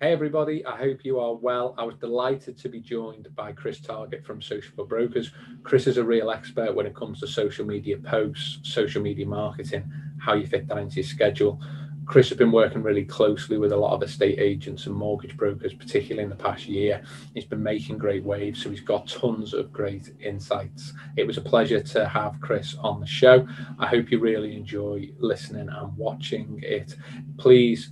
Hey everybody, I hope you are well. I was delighted to be joined by Chris Target from Social for Brokers. Chris is a real expert when it comes to social media posts, social media marketing, how you fit that into your schedule. Chris has been working really closely with a lot of estate agents and mortgage brokers, particularly in the past year. He's been making great waves, so he's got tons of great insights. It was a pleasure to have Chris on the show. I hope you really enjoy listening and watching it. Please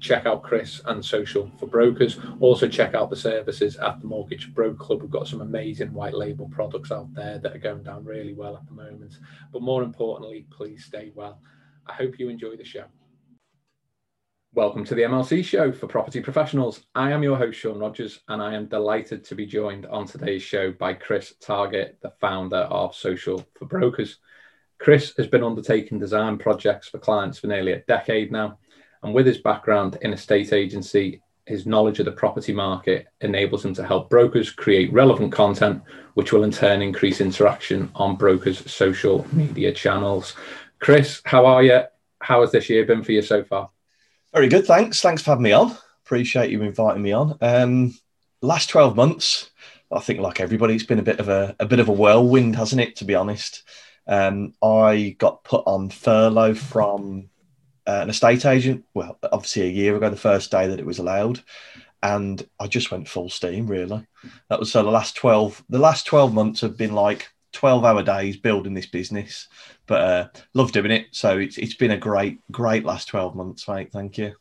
check out Chris and Social for Brokers. Also, check out the services at the Mortgage Broker Club. We've got some amazing white label products out there that are going down really well at the moment. But more importantly, please stay well. I hope you enjoy the show. Welcome to the MLC show for property professionals. I am your host, Sean Rogers, and I am delighted to be joined on today's show by Chris Target, the founder of Social for Brokers. Chris has been undertaking design projects for clients for nearly a decade now and with his background in a state agency, his knowledge of the property market enables him to help brokers create relevant content, which will in turn increase interaction on brokers' social media channels. Chris, how are you? How has this year been for you so far? Very good, thanks. Thanks for having me on. Appreciate you inviting me on. Um, last twelve months, I think, like everybody, it's been a bit of a, a bit of a whirlwind, hasn't it? To be honest, um, I got put on furlough from uh, an estate agent. Well, obviously a year ago, the first day that it was allowed, and I just went full steam. Really, that was so. The last twelve, the last twelve months have been like twelve-hour days building this business, but uh, love doing it. So it's it's been a great, great last twelve months, mate. Thank you.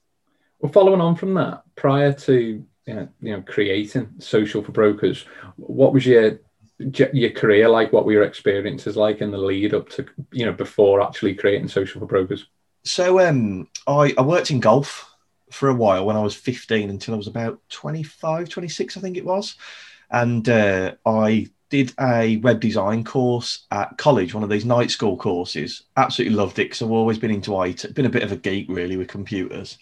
Well, following on from that, prior to you know, you know creating social for brokers, what was your your career like? What were your experiences like in the lead up to you know before actually creating social for brokers? So um, I, I worked in golf for a while when I was 15 until I was about 25, 26, I think it was. And uh, I did a web design course at college, one of these night school courses. Absolutely loved it because I've always been into IT, been a bit of a geek really with computers.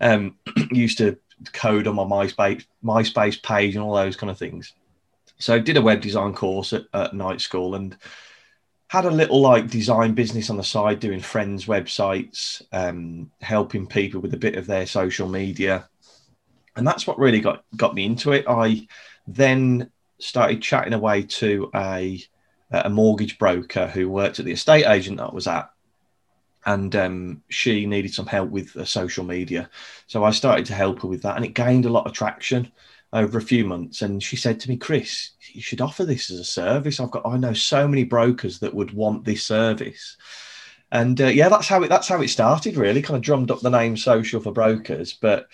Um, used to code on my MySpace MySpace page and all those kind of things. So did a web design course at, at night school and had a little like design business on the side, doing friends' websites, um, helping people with a bit of their social media, and that's what really got got me into it. I then started chatting away to a a mortgage broker who worked at the estate agent that I was at, and um, she needed some help with uh, social media, so I started to help her with that, and it gained a lot of traction over a few months and she said to me chris you should offer this as a service. I've got i know so many brokers that would want this service. And uh, yeah that's how it that's how it started really. Kind of drummed up the name social for brokers. But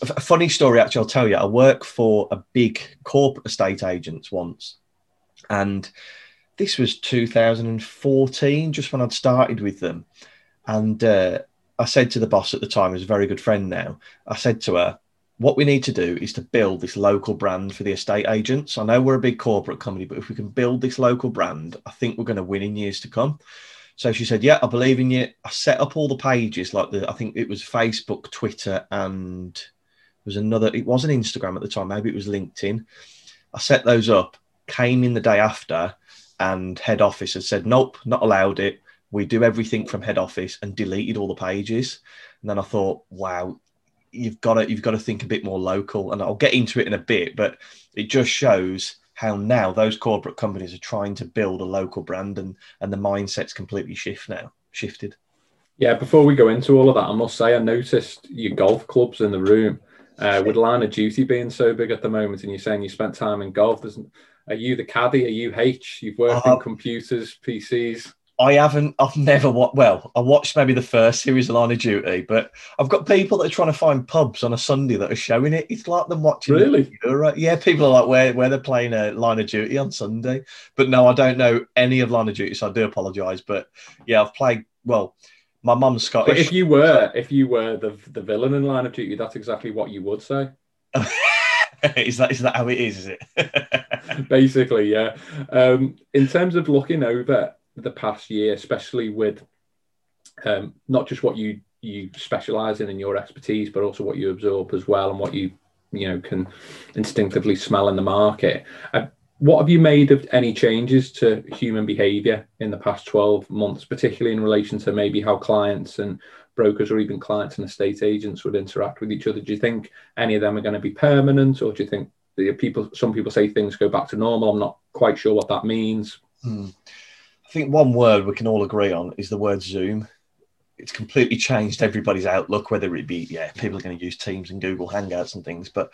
a funny story actually i'll tell you. I work for a big corporate estate agents once and this was 2014 just when i'd started with them. And uh, i said to the boss at the time who's a very good friend now i said to her what we need to do is to build this local brand for the estate agents. I know we're a big corporate company, but if we can build this local brand, I think we're going to win in years to come. So she said, "Yeah, I believe in you." I set up all the pages, like the I think it was Facebook, Twitter, and there was another. It wasn't Instagram at the time. Maybe it was LinkedIn. I set those up. Came in the day after, and head office had said, "Nope, not allowed it." We do everything from head office and deleted all the pages. And then I thought, wow, you've got to you've got to think a bit more local and i'll get into it in a bit but it just shows how now those corporate companies are trying to build a local brand and and the mindset's completely shift now shifted. Yeah before we go into all of that i must say i noticed your golf clubs in the room. Uh, with line of duty being so big at the moment and you're saying you spent time in golf doesn't are you the caddy? Are you h? You've worked uh, in computers pcs I haven't. I've never watched. Well, I watched maybe the first series of Line of Duty, but I've got people that are trying to find pubs on a Sunday that are showing it. It's like them watching. Really? Euro. Yeah, people are like where where they're playing a Line of Duty on Sunday. But no, I don't know any of Line of Duty, so I do apologise. But yeah, I've played. Well, my mum's Scottish. But if you were, if you were the the villain in Line of Duty, that's exactly what you would say. is that is that how it is? Is it? Basically, yeah. Um, in terms of looking over the past year, especially with um, not just what you you specialize in and your expertise, but also what you absorb as well and what you you know can instinctively smell in the market. Uh, what have you made of any changes to human behavior in the past 12 months, particularly in relation to maybe how clients and brokers or even clients and estate agents would interact with each other? Do you think any of them are going to be permanent, or do you think the people? Some people say things go back to normal. I'm not quite sure what that means. Hmm. I think one word we can all agree on is the word Zoom. It's completely changed everybody's outlook, whether it be, yeah, people are going to use Teams and Google Hangouts and things. But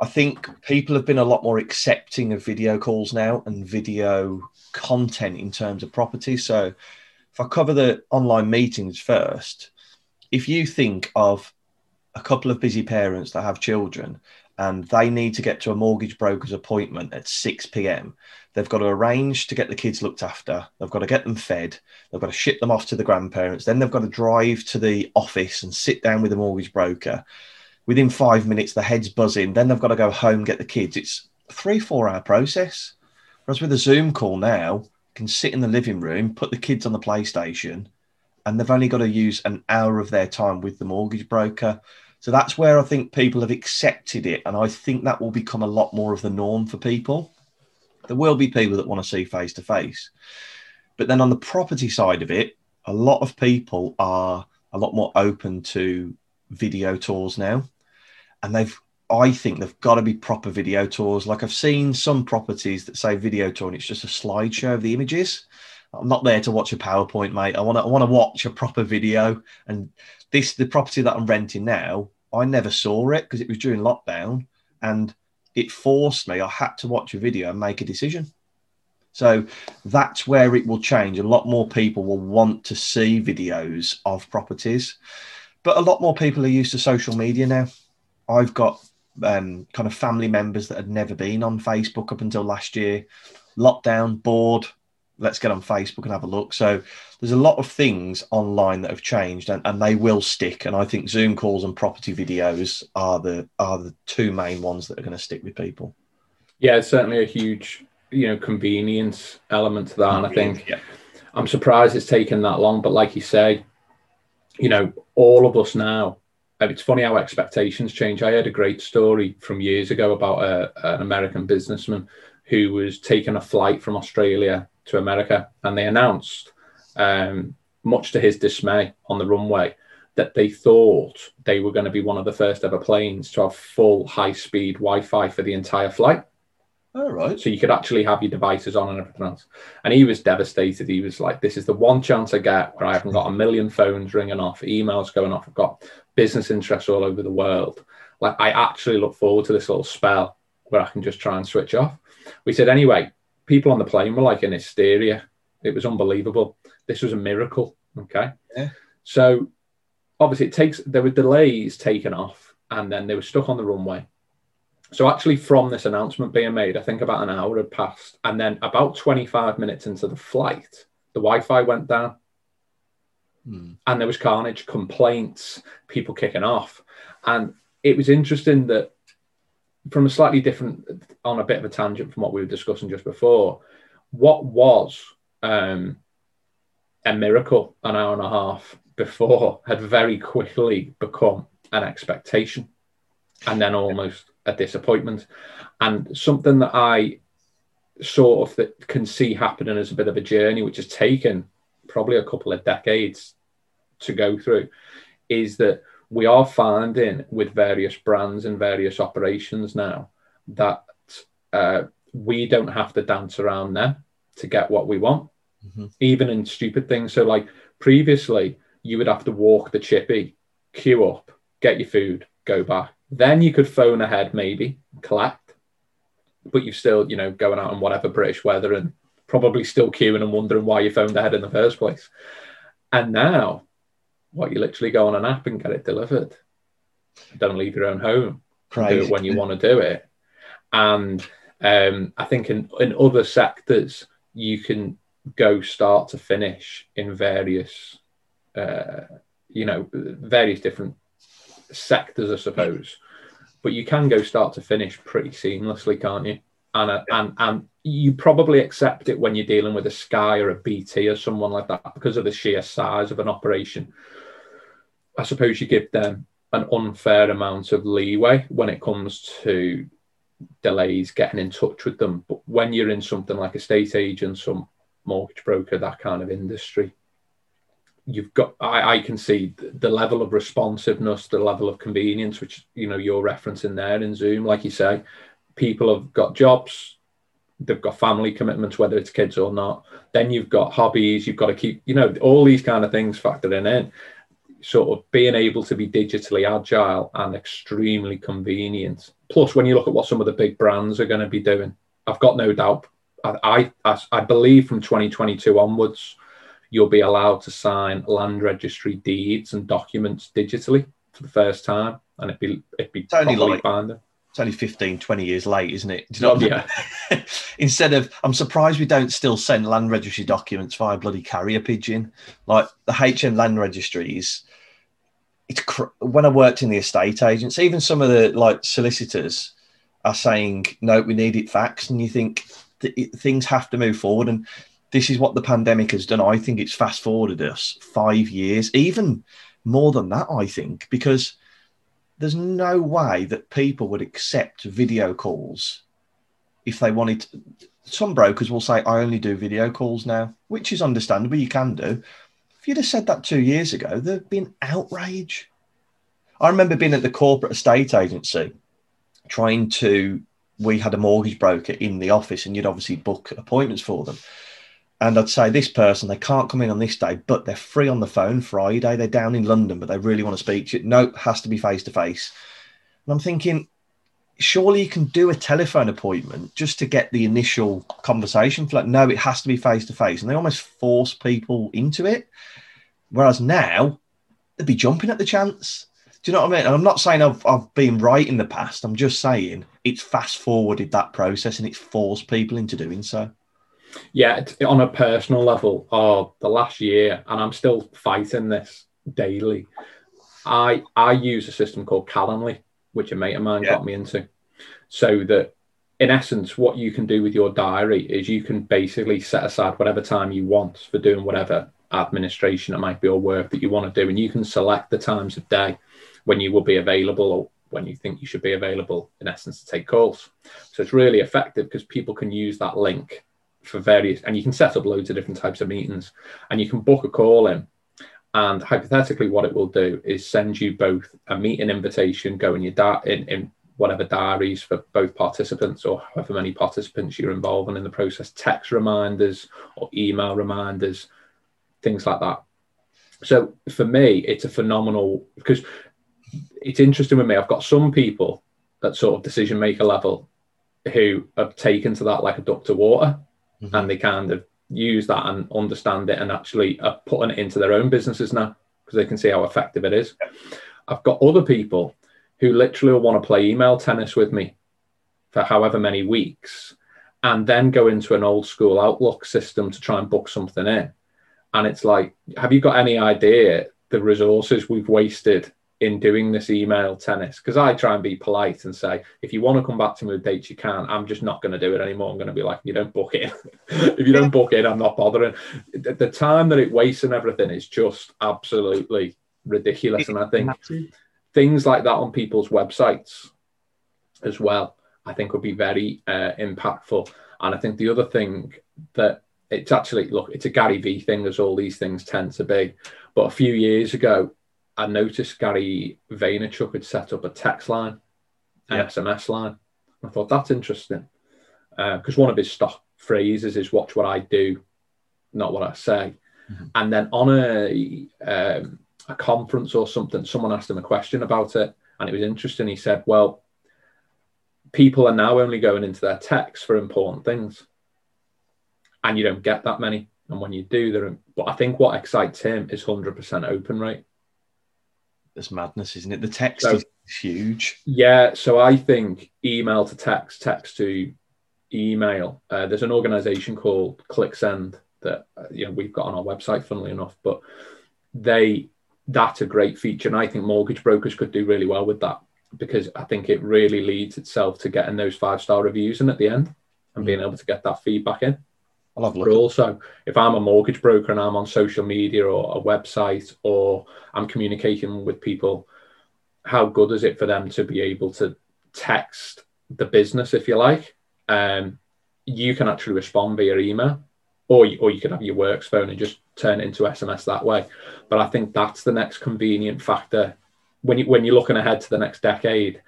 I think people have been a lot more accepting of video calls now and video content in terms of property. So if I cover the online meetings first, if you think of a couple of busy parents that have children and they need to get to a mortgage broker's appointment at 6 p.m. They've got to arrange to get the kids looked after. They've got to get them fed. They've got to ship them off to the grandparents. Then they've got to drive to the office and sit down with the mortgage broker. Within five minutes, the head's buzzing. Then they've got to go home, get the kids. It's a three, four hour process. Whereas with a Zoom call now, can sit in the living room, put the kids on the PlayStation, and they've only got to use an hour of their time with the mortgage broker. So that's where I think people have accepted it. And I think that will become a lot more of the norm for people. There will be people that want to see face to face. But then on the property side of it, a lot of people are a lot more open to video tours now. And they've, I think they've got to be proper video tours. Like I've seen some properties that say video tour and it's just a slideshow of the images. I'm not there to watch a PowerPoint, mate. I want to I want to watch a proper video. And this the property that I'm renting now. I never saw it because it was during lockdown, and it forced me. I had to watch a video and make a decision. So that's where it will change. A lot more people will want to see videos of properties, but a lot more people are used to social media now. I've got um, kind of family members that had never been on Facebook up until last year. Lockdown, bored, let's get on Facebook and have a look. So there's a lot of things online that have changed and, and they will stick. And I think Zoom calls and property videos are the are the two main ones that are going to stick with people. Yeah, it's certainly a huge, you know, convenience element to that. And I think yeah. I'm surprised it's taken that long. But like you say, you know, all of us now, it's funny how expectations change. I heard a great story from years ago about a, an American businessman who was taking a flight from Australia to America, and they announced, um, much to his dismay, on the runway that they thought they were going to be one of the first ever planes to have full high speed Wi Fi for the entire flight. All right. So you could actually have your devices on and everything else. And he was devastated. He was like, This is the one chance I get where I haven't got a million phones ringing off, emails going off. I've got business interests all over the world. Like, I actually look forward to this little spell where I can just try and switch off. We said, Anyway, people on the plane were like in hysteria. It was unbelievable. This was a miracle. Okay. Yeah. So obviously it takes there were delays taken off and then they were stuck on the runway. So actually from this announcement being made, I think about an hour had passed. And then about 25 minutes into the flight, the Wi-Fi went down. Hmm. And there was carnage, complaints, people kicking off. And it was interesting that from a slightly different, on a bit of a tangent from what we were discussing just before, what was um, a miracle an hour and a half before had very quickly become an expectation and then almost a disappointment. And something that I sort of that can see happening as a bit of a journey, which has taken probably a couple of decades to go through, is that we are finding with various brands and various operations now that uh, we don't have to dance around them to get what we want, mm-hmm. even in stupid things. So, like previously, you would have to walk the chippy, queue up, get your food, go back. Then you could phone ahead, maybe collect, but you're still, you know, going out in whatever British weather and probably still queuing and wondering why you phoned ahead in the first place. And now what you literally go on an app and get it delivered. Don't leave your own home. Do it when you want to do it. And um, I think in, in other sectors, you can go start to finish in various, uh, you know, various different sectors, I suppose. But you can go start to finish pretty seamlessly, can't you? And, uh, and and you probably accept it when you're dealing with a Sky or a BT or someone like that because of the sheer size of an operation. I suppose you give them an unfair amount of leeway when it comes to delays getting in touch with them. But when you're in something like a state agent, some mortgage broker, that kind of industry, you've got I, I can see the level of responsiveness the level of convenience which you know you're referencing there in zoom like you say people have got jobs they've got family commitments whether it's kids or not then you've got hobbies you've got to keep you know all these kind of things factored in sort of being able to be digitally agile and extremely convenient. Plus when you look at what some of the big brands are going to be doing i've got no doubt I, I, I believe from 2022 onwards you'll be allowed to sign land registry deeds and documents digitally for the first time, and it'd be it'd be like binding. It's only 15, 20 years late, isn't it? Do you know yeah. Instead of, I'm surprised we don't still send land registry documents via bloody carrier pigeon. Like the HM land registries, it's cr- when I worked in the estate agents, even some of the like solicitors are saying, no, we need it faxed. And you think things have to move forward. And this is what the pandemic has done. I think it's fast forwarded us five years, even more than that, I think, because there's no way that people would accept video calls if they wanted. To. Some brokers will say, I only do video calls now, which is understandable. You can do. If you'd have said that two years ago, there'd been outrage. I remember being at the corporate estate agency trying to, we had a mortgage broker in the office and you'd obviously book appointments for them and I'd say this person they can't come in on this day, but they're free on the phone Friday. They're down in London, but they really want to speak to you. No, it has to be face to face. And I'm thinking, surely you can do a telephone appointment just to get the initial conversation. Like, no, it has to be face to face, and they almost force people into it. Whereas now, they'd be jumping at the chance. Do you know what I mean? And I'm not saying I've, I've been right in the past. I'm just saying it's fast forwarded that process and it's forced people into doing so. Yeah, on a personal level, oh, the last year, and I'm still fighting this daily. I I use a system called Calendly, which a mate of mine yeah. got me into, so that in essence, what you can do with your diary is you can basically set aside whatever time you want for doing whatever administration it might be or work that you want to do, and you can select the times of day when you will be available or when you think you should be available, in essence, to take calls. So it's really effective because people can use that link for various, and you can set up loads of different types of meetings, and you can book a call in. And hypothetically, what it will do is send you both a meeting invitation, go in your da- in, in whatever diaries for both participants or however many participants you're involving in the process, text reminders or email reminders, things like that. So for me, it's a phenomenal because it's interesting with me. I've got some people at sort of decision maker level who have taken to that like a duck to water mm-hmm. and they kind of use that and understand it and actually are putting it into their own businesses now because they can see how effective it is. I've got other people who literally want to play email tennis with me for however many weeks and then go into an old school Outlook system to try and book something in. And it's like, have you got any idea the resources we've wasted in doing this email tennis because I try and be polite and say, if you want to come back to me with dates, you can. I'm just not going to do it anymore. I'm going to be like, you don't book it. if you don't book it, I'm not bothering. The, the time that it wastes and everything is just absolutely ridiculous. And I think things like that on people's websites as well, I think would be very uh, impactful. And I think the other thing that it's actually, look, it's a Gary Vee thing, as all these things tend to be. But a few years ago, I noticed Gary Vaynerchuk had set up a text line, an yeah. SMS line. I thought that's interesting because uh, one of his stock phrases is "Watch what I do, not what I say." Mm-hmm. And then on a um, a conference or something, someone asked him a question about it, and it was interesting. He said, "Well, people are now only going into their texts for important things, and you don't get that many. And when you do, they're." But I think what excites him is hundred percent open rate that's madness, isn't it? The text so, is huge. Yeah, so I think email to text, text to email. Uh, there's an organisation called ClickSend that uh, you know we've got on our website, funnily enough, but they that's a great feature, and I think mortgage brokers could do really well with that because I think it really leads itself to getting those five star reviews in at the end and being mm. able to get that feedback in. I'll have a look. But also, if I'm a mortgage broker and I'm on social media or a website or I'm communicating with people, how good is it for them to be able to text the business, if you like? Um, you can actually respond via email. or you, or you could have your works phone and just turn it into SMS that way. But I think that's the next convenient factor when you when you're looking ahead to the next decade,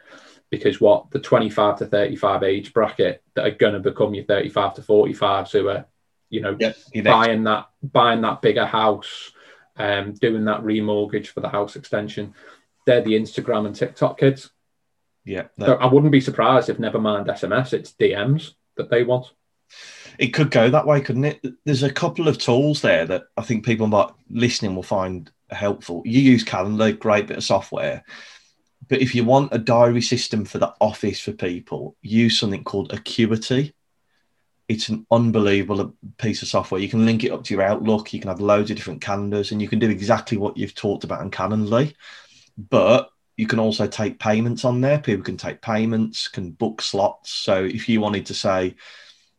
because what the 25 to 35 age bracket that are going to become your 35 to 45s who are, you know, buying that buying that bigger house, um, doing that remortgage for the house extension. They're the Instagram and TikTok kids. yeah. So I wouldn't be surprised if never mind SMS, it's DMs that they want. it could go that way, couldn't it? There's a couple of tools there that I think people might listening will find helpful. You use Calendly, great bit of software. But if you want a diary system for the office for people, use something called Acuity. It's an unbelievable piece of software. You can link it up to your Outlook. You can have loads of different calendars, and you can do exactly what you've talked about in Calendly. But you can also take payments on there. People can take payments, can book slots. So if you wanted to say,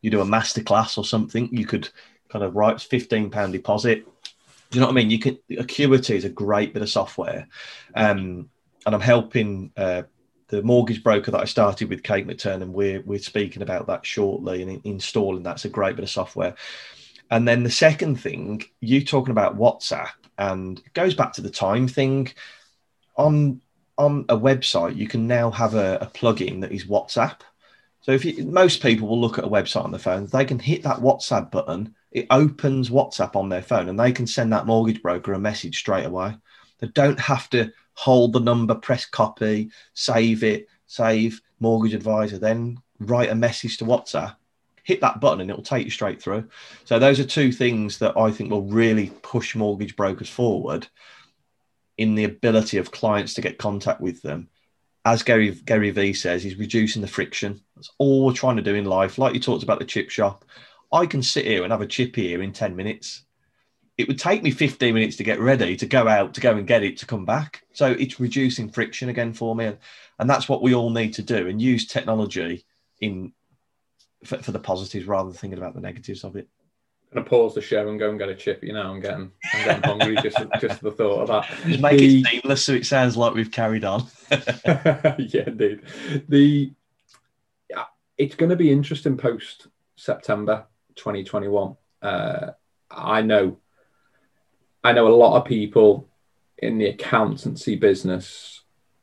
you do a masterclass or something, you could kind of write fifteen pound deposit. Do you know what I mean? You can Acuity is a great bit of software, um, and I'm helping uh, the mortgage broker that I started with, Kate McTurn, and we're we're speaking about that shortly and in- installing that's a great bit of software. And then the second thing, you talking about WhatsApp, and it goes back to the time thing. On on a website, you can now have a, a plugin that is WhatsApp. So if you, most people will look at a website on their phone, they can hit that WhatsApp button. It opens WhatsApp on their phone, and they can send that mortgage broker a message straight away. They don't have to hold the number, press copy, save it, save mortgage advisor, then write a message to WhatsApp. Hit that button and it'll take you straight through. So those are two things that I think will really push mortgage brokers forward in the ability of clients to get contact with them as Gary Gary Vee says, he's reducing the friction. That's all we're trying to do in life. Like you talked about the chip shop, I can sit here and have a chip here in 10 minutes. It would take me 15 minutes to get ready, to go out, to go and get it, to come back. So it's reducing friction again for me. And, and that's what we all need to do and use technology in for, for the positives rather than thinking about the negatives of it. I'm gonna pause the show and go and get a chip. You know, I'm getting I'm getting hungry just just the thought of that. Just make The- it seamless so it sounds like we've carried on. yeah, indeed. The yeah, it's going to be interesting post September 2021. Uh, I know, I know a lot of people in the accountancy business,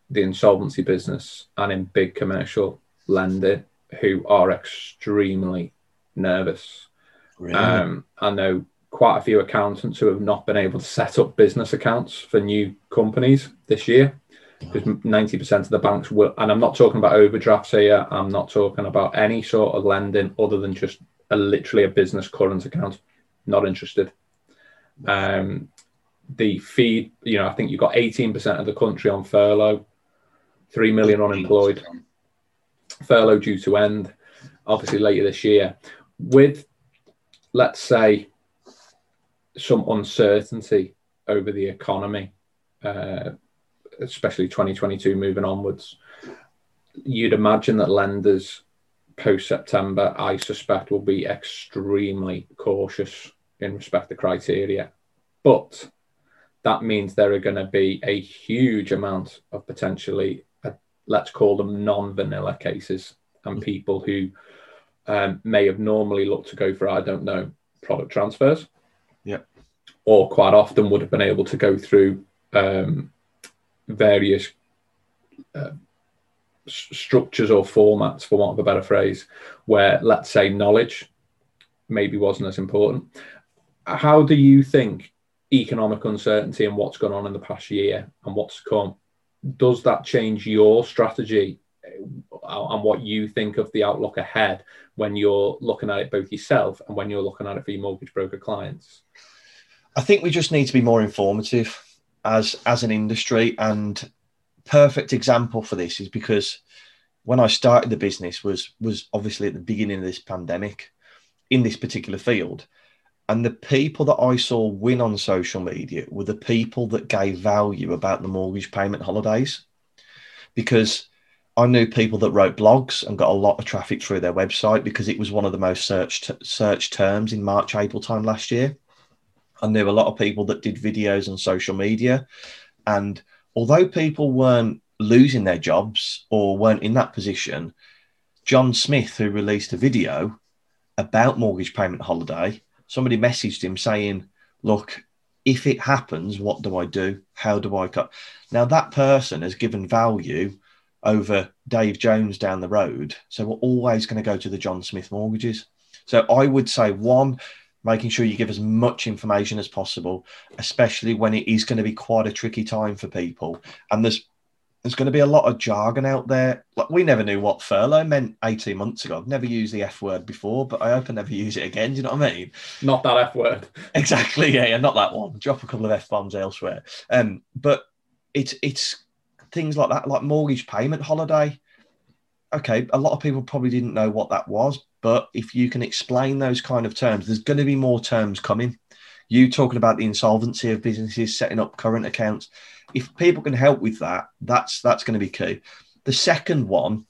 the insolvency business, and in big commercial lending who are extremely nervous. Really? Um, I know quite a few accountants who have not been able to set up business accounts for new companies this year because 90% of the banks will, and I'm not talking about overdrafts here, I'm not talking about any sort of lending other than just a, literally a business current account. Not interested. Um, the feed, you know, I think you've got 18% of the country on furlough, 3 million unemployed. Furlough due to end obviously later this year. With let's say some uncertainty over the economy uh, especially 2022 moving onwards you'd imagine that lenders post september i suspect will be extremely cautious in respect to criteria but that means there are going to be a huge amount of potentially uh, let's call them non-vanilla cases and people who um, may have normally looked to go for I don't know product transfers, Yeah. or quite often would have been able to go through um, various uh, s- structures or formats, for want of a better phrase, where let's say knowledge maybe wasn't as important. How do you think economic uncertainty and what's gone on in the past year and what's come does that change your strategy uh, and what you think of the outlook ahead when you're looking at it both yourself and when you're looking at it for your mortgage broker clients? I think we just need to be more informative as as an industry. And perfect example for this is because when I started the business was was obviously at the beginning of this pandemic in this particular field. And the people that I saw win on social media were the people that gave value about the mortgage payment holidays. Because I knew people that wrote blogs and got a lot of traffic through their website because it was one of the most searched searched terms in March, April time last year. I knew a lot of people that did videos on social media. And although people weren't losing their jobs or weren't in that position, John Smith, who released a video about mortgage payment holiday, somebody messaged him saying, Look, if it happens, what do I do? How do I cut? Now, that person has given value over Dave Jones down the road. So we're always going to go to the John Smith mortgages. So I would say one, making sure you give as much information as possible, especially when it is going to be quite a tricky time for people. And there's there's going to be a lot of jargon out there. Like we never knew what furlough meant 18 months ago. I've never used the F word before, but I hope I never use it again. Do you know what I mean? Not that F word. Exactly. Yeah, yeah, not that one. Drop a couple of F bombs elsewhere. Um, but it's it's things like that, like mortgage payment holiday. Okay, a lot of people probably didn't know what that was, but if you can explain those kind of terms, there's going to be more terms coming. You talking about the insolvency of businesses setting up current accounts. If people can help with that, that's that's going to be key. The second one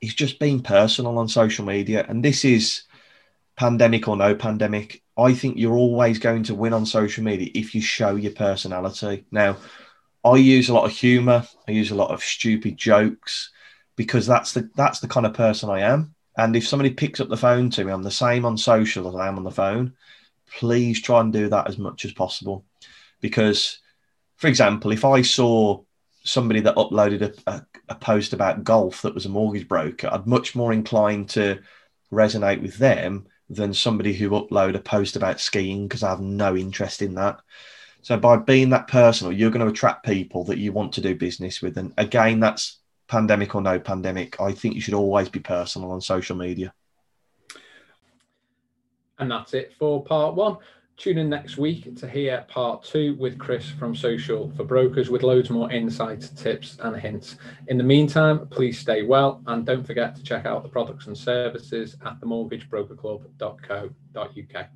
is just being personal on social media, and this is pandemic or no pandemic. I think you're always going to win on social media if you show your personality. Now, I use a lot of humor. I use a lot of stupid jokes because that's the that's the kind of person I am. And if somebody picks up the phone to me, I'm the same on social as I am on the phone. Please try and do that as much as possible. Because, for example, if I saw somebody that uploaded a, a, a post about golf that was a mortgage broker, I'd much more inclined to resonate with them than somebody who upload a post about skiing because I have no interest in that. So by being that personal, you're going to attract people that you want to do business with. And again, that's pandemic or no pandemic, I think you should always be personal on social media. And that's it for part one. Tune in next week to hear part two with Chris from Social for Brokers with loads more insights, tips, and hints. In the meantime, please stay well and don't forget to check out the products and services at themortgagebrokerclub.co.uk.